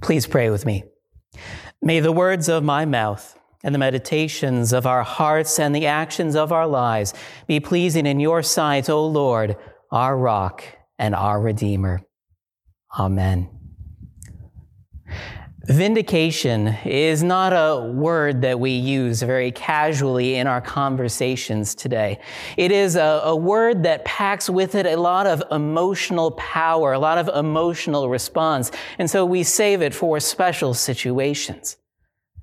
Please pray with me. May the words of my mouth and the meditations of our hearts and the actions of our lives be pleasing in your sight, O Lord, our rock and our Redeemer. Amen. Vindication is not a word that we use very casually in our conversations today. It is a, a, word that packs with it a lot of emotional power, a lot of emotional response. And so we save it for special situations.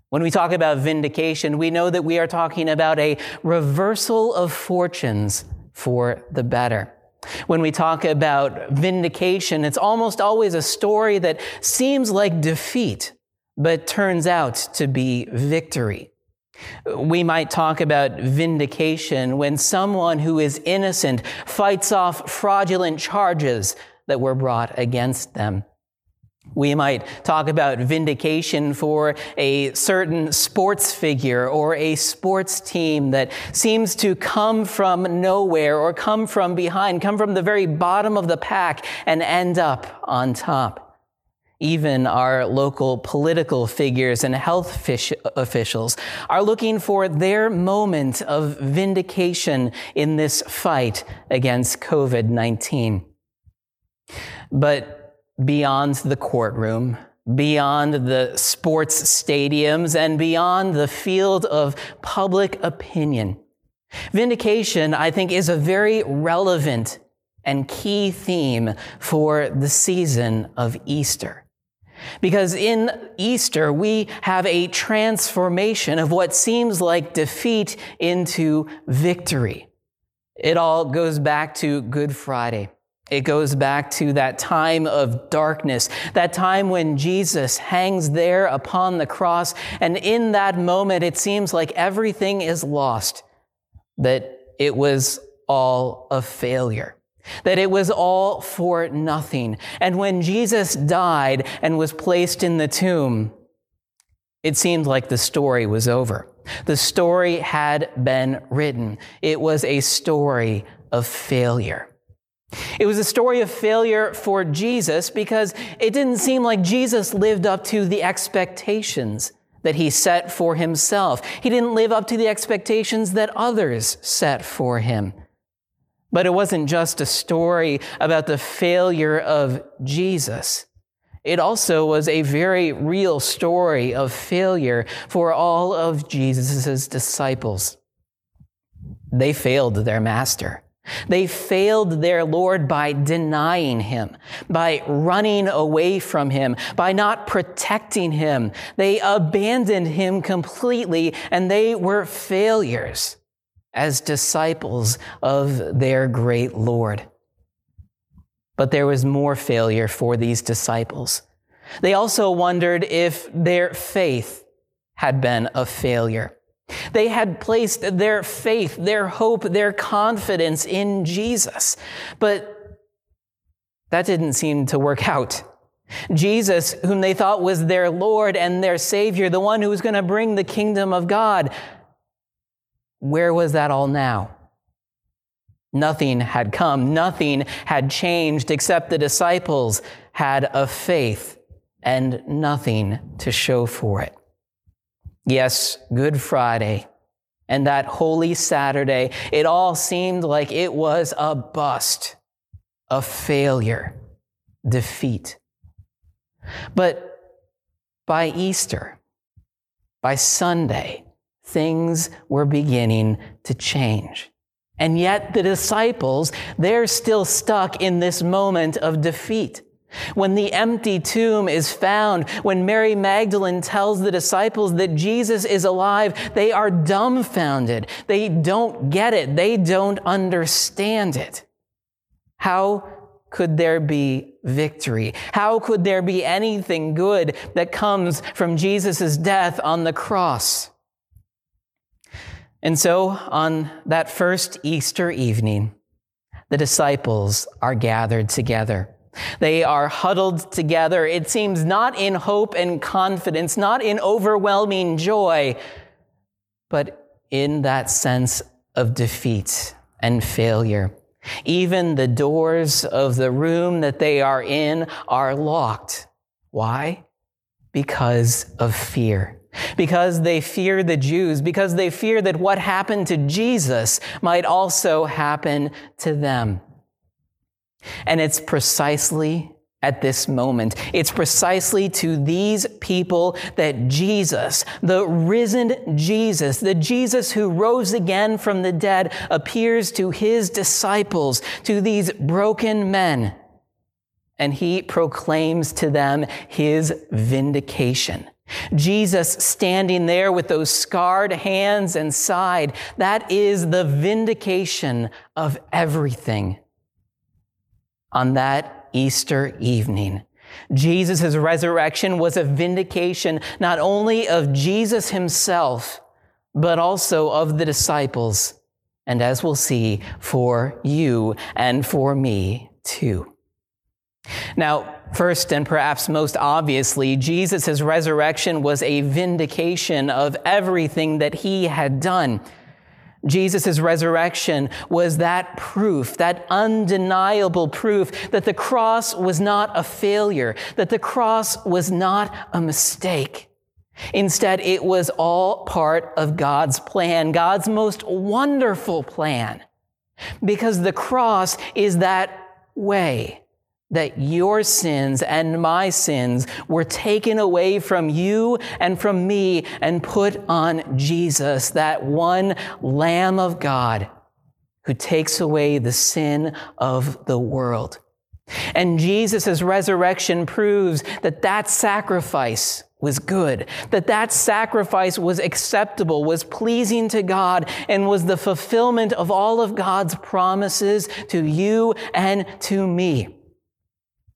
When we talk about vindication, we know that we are talking about a reversal of fortunes for the better. When we talk about vindication, it's almost always a story that seems like defeat, but turns out to be victory. We might talk about vindication when someone who is innocent fights off fraudulent charges that were brought against them. We might talk about vindication for a certain sports figure or a sports team that seems to come from nowhere or come from behind, come from the very bottom of the pack and end up on top. Even our local political figures and health officials are looking for their moment of vindication in this fight against COVID 19. But beyond the courtroom, beyond the sports stadiums, and beyond the field of public opinion. Vindication, I think, is a very relevant and key theme for the season of Easter. Because in Easter, we have a transformation of what seems like defeat into victory. It all goes back to Good Friday. It goes back to that time of darkness, that time when Jesus hangs there upon the cross. And in that moment, it seems like everything is lost, that it was all a failure, that it was all for nothing. And when Jesus died and was placed in the tomb, it seemed like the story was over. The story had been written. It was a story of failure. It was a story of failure for Jesus because it didn't seem like Jesus lived up to the expectations that he set for himself. He didn't live up to the expectations that others set for him. But it wasn't just a story about the failure of Jesus. It also was a very real story of failure for all of Jesus' disciples. They failed their master. They failed their Lord by denying him, by running away from him, by not protecting him. They abandoned him completely and they were failures as disciples of their great Lord. But there was more failure for these disciples. They also wondered if their faith had been a failure. They had placed their faith, their hope, their confidence in Jesus. But that didn't seem to work out. Jesus, whom they thought was their Lord and their Savior, the one who was going to bring the kingdom of God, where was that all now? Nothing had come, nothing had changed except the disciples had a faith and nothing to show for it. Yes, Good Friday and that Holy Saturday, it all seemed like it was a bust, a failure, defeat. But by Easter, by Sunday, things were beginning to change. And yet the disciples, they're still stuck in this moment of defeat. When the empty tomb is found, when Mary Magdalene tells the disciples that Jesus is alive, they are dumbfounded. They don't get it. They don't understand it. How could there be victory? How could there be anything good that comes from Jesus' death on the cross? And so, on that first Easter evening, the disciples are gathered together. They are huddled together, it seems, not in hope and confidence, not in overwhelming joy, but in that sense of defeat and failure. Even the doors of the room that they are in are locked. Why? because of fear. Because they fear the Jews, because they fear that what happened to Jesus might also happen to them. And it's precisely at this moment. It's precisely to these people that Jesus, the risen Jesus, the Jesus who rose again from the dead, appears to his disciples, to these broken men. And he proclaims to them his vindication. Jesus standing there with those scarred hands and side, that is the vindication of everything. On that Easter evening. Jesus' resurrection was a vindication not only of Jesus himself, but also of the disciples. And as we'll see, for you and for me too. Now, first and perhaps most obviously, Jesus' resurrection was a vindication of everything that he had done. Jesus' resurrection was that proof, that undeniable proof that the cross was not a failure, that the cross was not a mistake. Instead, it was all part of God's plan, God's most wonderful plan, because the cross is that way that your sins and my sins were taken away from you and from me and put on Jesus, that one Lamb of God who takes away the sin of the world. And Jesus' resurrection proves that that sacrifice was good, that that sacrifice was acceptable, was pleasing to God, and was the fulfillment of all of God's promises to you and to me.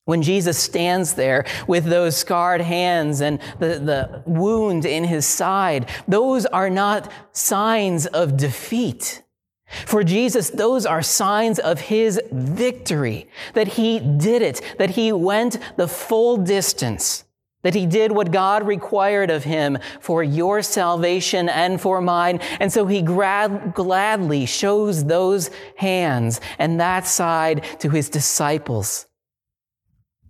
When Jesus stands there with those scarred hands and the, the wound in his side, those are not signs of defeat. For Jesus, those are signs of his victory, that he did it, that he went the full distance, that he did what God required of him for your salvation and for mine. And so he gladly shows those hands and that side to his disciples.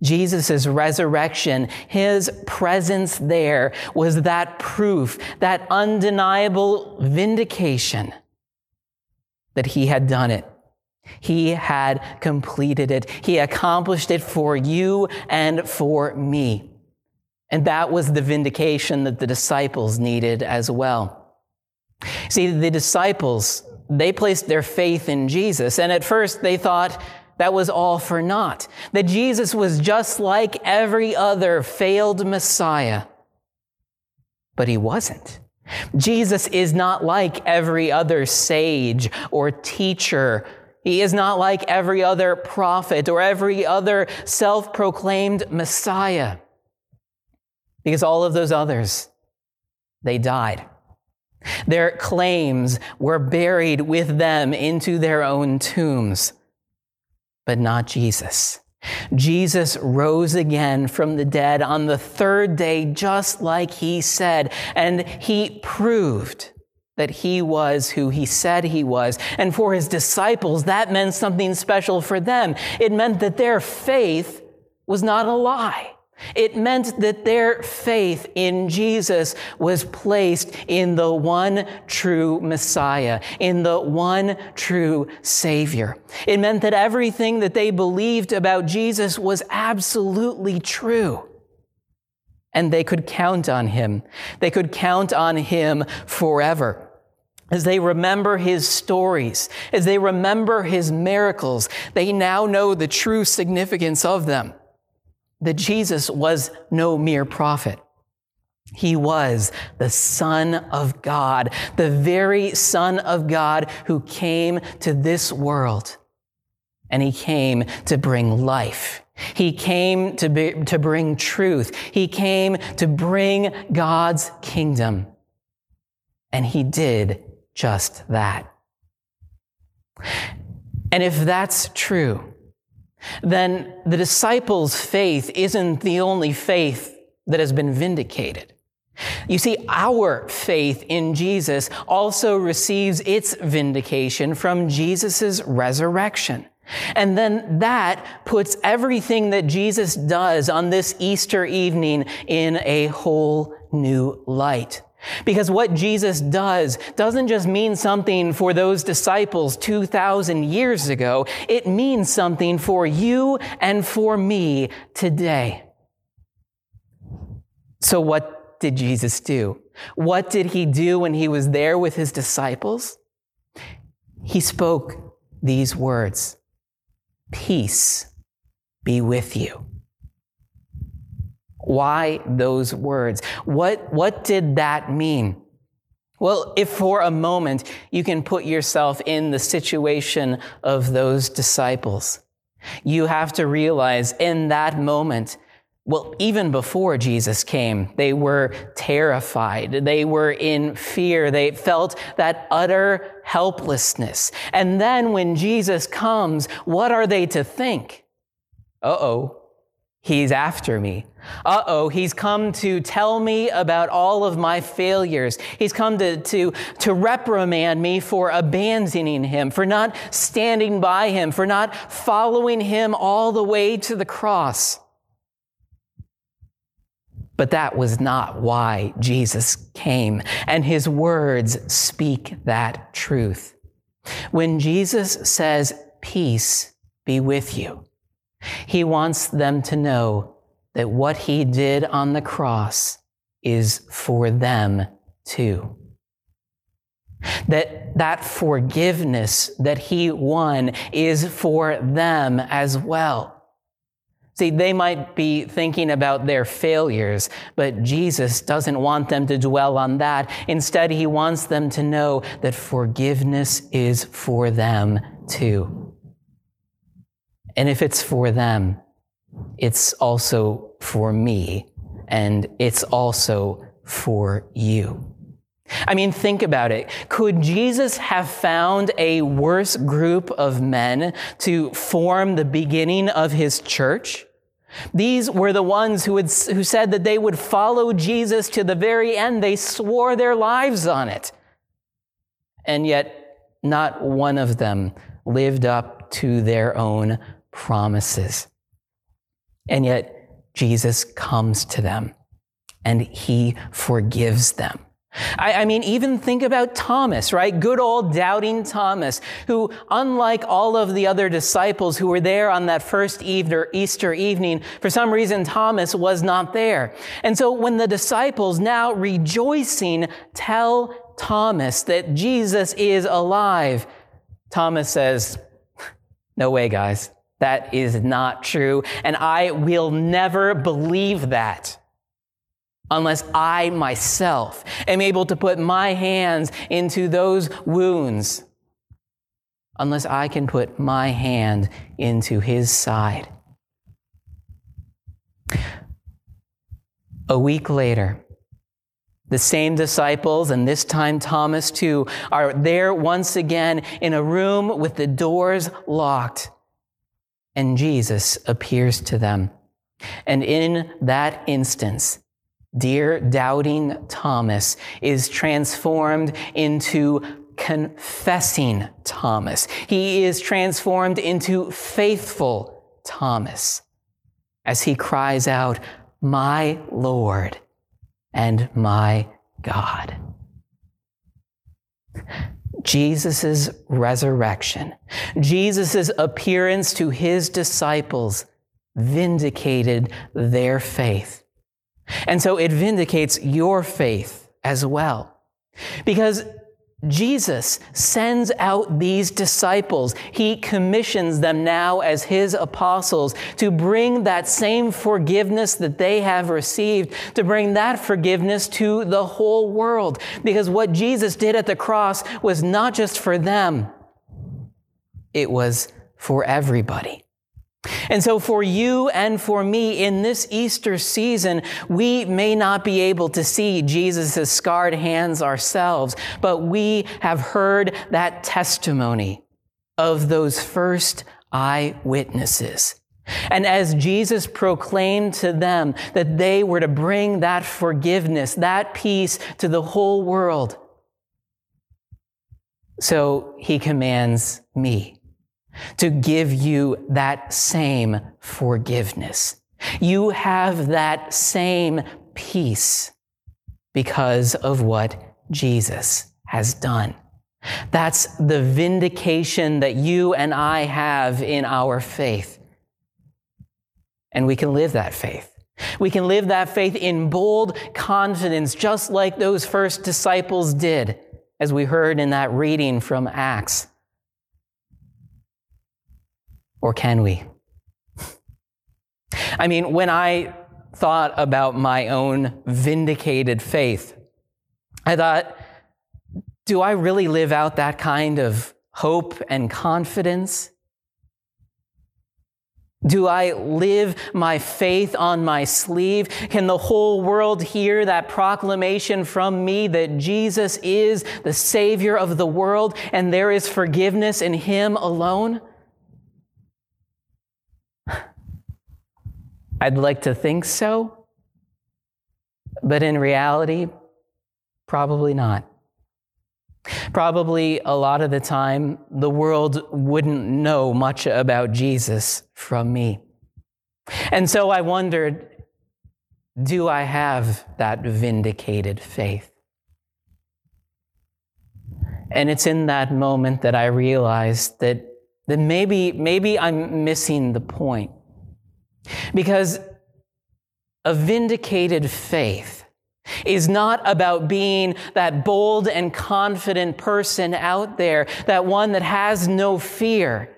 Jesus' resurrection, his presence there was that proof, that undeniable vindication that he had done it. He had completed it. He accomplished it for you and for me. And that was the vindication that the disciples needed as well. See, the disciples, they placed their faith in Jesus. And at first they thought, that was all for naught. That Jesus was just like every other failed Messiah. But he wasn't. Jesus is not like every other sage or teacher. He is not like every other prophet or every other self proclaimed Messiah. Because all of those others, they died. Their claims were buried with them into their own tombs but not Jesus. Jesus rose again from the dead on the third day, just like he said, and he proved that he was who he said he was. And for his disciples, that meant something special for them. It meant that their faith was not a lie. It meant that their faith in Jesus was placed in the one true Messiah, in the one true Savior. It meant that everything that they believed about Jesus was absolutely true. And they could count on him. They could count on him forever as they remember his stories, as they remember his miracles, they now know the true significance of them that Jesus was no mere prophet. He was the Son of God, the very Son of God who came to this world. And he came to bring life. He came to, be, to bring truth. He came to bring God's kingdom. And he did just that. And if that's true, then the disciples' faith isn't the only faith that has been vindicated. You see, our faith in Jesus also receives its vindication from Jesus' resurrection. And then that puts everything that Jesus does on this Easter evening in a whole new light. Because what Jesus does doesn't just mean something for those disciples 2,000 years ago. It means something for you and for me today. So what did Jesus do? What did he do when he was there with his disciples? He spoke these words. Peace be with you. Why those words? What, what did that mean? Well, if for a moment you can put yourself in the situation of those disciples, you have to realize in that moment, well, even before Jesus came, they were terrified. They were in fear. They felt that utter helplessness. And then when Jesus comes, what are they to think? Uh oh, he's after me. Uh oh, he's come to tell me about all of my failures. He's come to, to, to reprimand me for abandoning him, for not standing by him, for not following him all the way to the cross. But that was not why Jesus came, and his words speak that truth. When Jesus says, Peace be with you, he wants them to know that what he did on the cross is for them too. That that forgiveness that he won is for them as well. See, they might be thinking about their failures, but Jesus doesn't want them to dwell on that. Instead, he wants them to know that forgiveness is for them too. And if it's for them, it's also for me, and it's also for you. I mean, think about it. Could Jesus have found a worse group of men to form the beginning of his church? These were the ones who, had, who said that they would follow Jesus to the very end. They swore their lives on it. And yet, not one of them lived up to their own promises. And yet, Jesus comes to them and he forgives them. I, I, mean, even think about Thomas, right? Good old doubting Thomas, who, unlike all of the other disciples who were there on that first Easter evening, for some reason Thomas was not there. And so when the disciples now rejoicing tell Thomas that Jesus is alive, Thomas says, no way, guys. That is not true. And I will never believe that unless I myself am able to put my hands into those wounds, unless I can put my hand into his side. A week later, the same disciples, and this time Thomas too, are there once again in a room with the doors locked and Jesus appears to them. And in that instance, dear doubting Thomas is transformed into confessing Thomas. He is transformed into faithful Thomas as he cries out, My Lord and my God. Jesus' resurrection, Jesus' appearance to his disciples vindicated their faith. And so it vindicates your faith as well. Because Jesus sends out these disciples. He commissions them now as his apostles to bring that same forgiveness that they have received, to bring that forgiveness to the whole world. Because what Jesus did at the cross was not just for them, it was for everybody. And so, for you and for me in this Easter season, we may not be able to see Jesus' scarred hands ourselves, but we have heard that testimony of those first eyewitnesses. And as Jesus proclaimed to them that they were to bring that forgiveness, that peace to the whole world, so he commands me to give you that same forgiveness. You have that same peace because of what Jesus has done. That's the vindication that you and I have in our faith. And we can live that faith. We can live that faith in bold confidence, just like those first disciples did, as we heard in that reading from Acts. Or can we? I mean, when I thought about my own vindicated faith, I thought, do I really live out that kind of hope and confidence? Do I live my faith on my sleeve? Can the whole world hear that proclamation from me that Jesus is the Savior of the world and there is forgiveness in Him alone? I'd like to think so, but in reality, probably not. Probably a lot of the time, the world wouldn't know much about Jesus from me. And so I wondered do I have that vindicated faith? And it's in that moment that I realized that, that maybe, maybe I'm missing the point. Because a vindicated faith is not about being that bold and confident person out there, that one that has no fear.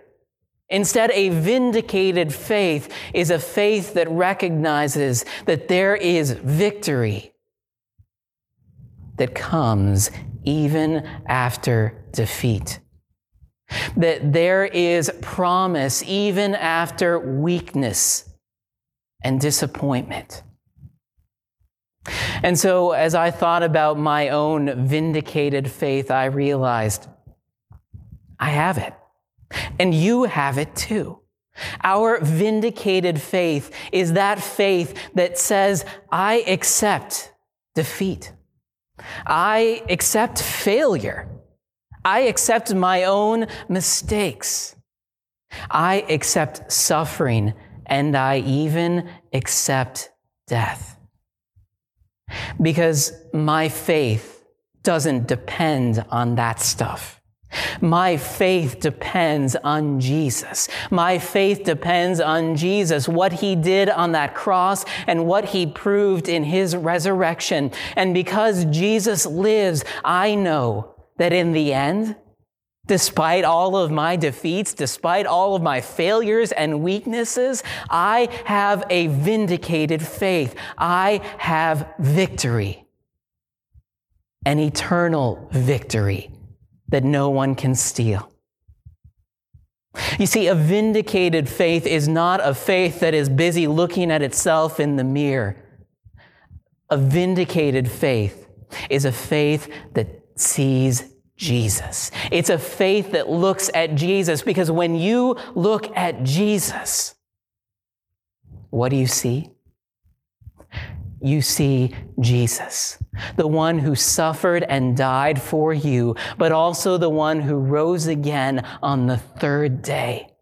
Instead, a vindicated faith is a faith that recognizes that there is victory that comes even after defeat. That there is promise even after weakness and disappointment. And so, as I thought about my own vindicated faith, I realized I have it. And you have it too. Our vindicated faith is that faith that says, I accept defeat. I accept failure. I accept my own mistakes. I accept suffering and I even accept death. Because my faith doesn't depend on that stuff. My faith depends on Jesus. My faith depends on Jesus, what he did on that cross and what he proved in his resurrection. And because Jesus lives, I know that in the end, Despite all of my defeats, despite all of my failures and weaknesses, I have a vindicated faith. I have victory. An eternal victory that no one can steal. You see, a vindicated faith is not a faith that is busy looking at itself in the mirror. A vindicated faith is a faith that sees Jesus. It's a faith that looks at Jesus because when you look at Jesus, what do you see? You see Jesus, the one who suffered and died for you, but also the one who rose again on the third day.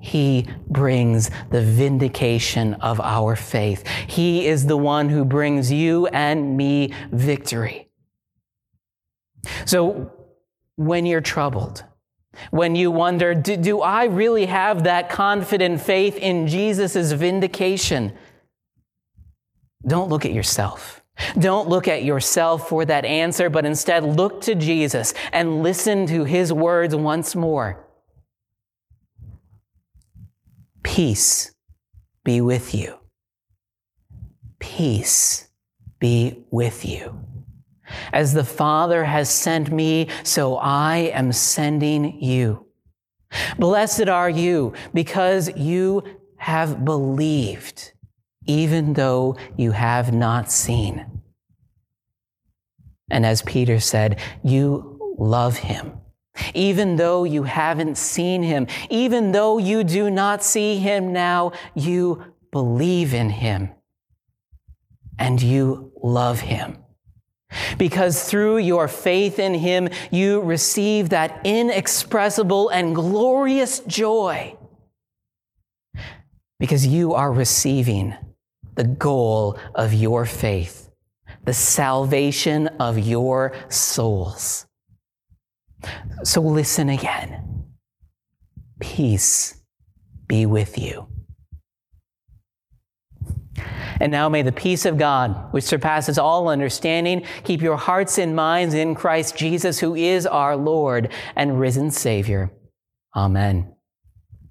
He brings the vindication of our faith. He is the one who brings you and me victory. So when you're troubled, when you wonder, do, do I really have that confident faith in Jesus' vindication? Don't look at yourself. Don't look at yourself for that answer, but instead look to Jesus and listen to his words once more. Peace be with you. Peace be with you. As the Father has sent me, so I am sending you. Blessed are you because you have believed, even though you have not seen. And as Peter said, you love him. Even though you haven't seen him, even though you do not see him now, you believe in him and you love him. Because through your faith in him, you receive that inexpressible and glorious joy. Because you are receiving the goal of your faith, the salvation of your souls. So listen again. Peace be with you. And now may the peace of God, which surpasses all understanding, keep your hearts and minds in Christ Jesus, who is our Lord and risen Savior. Amen.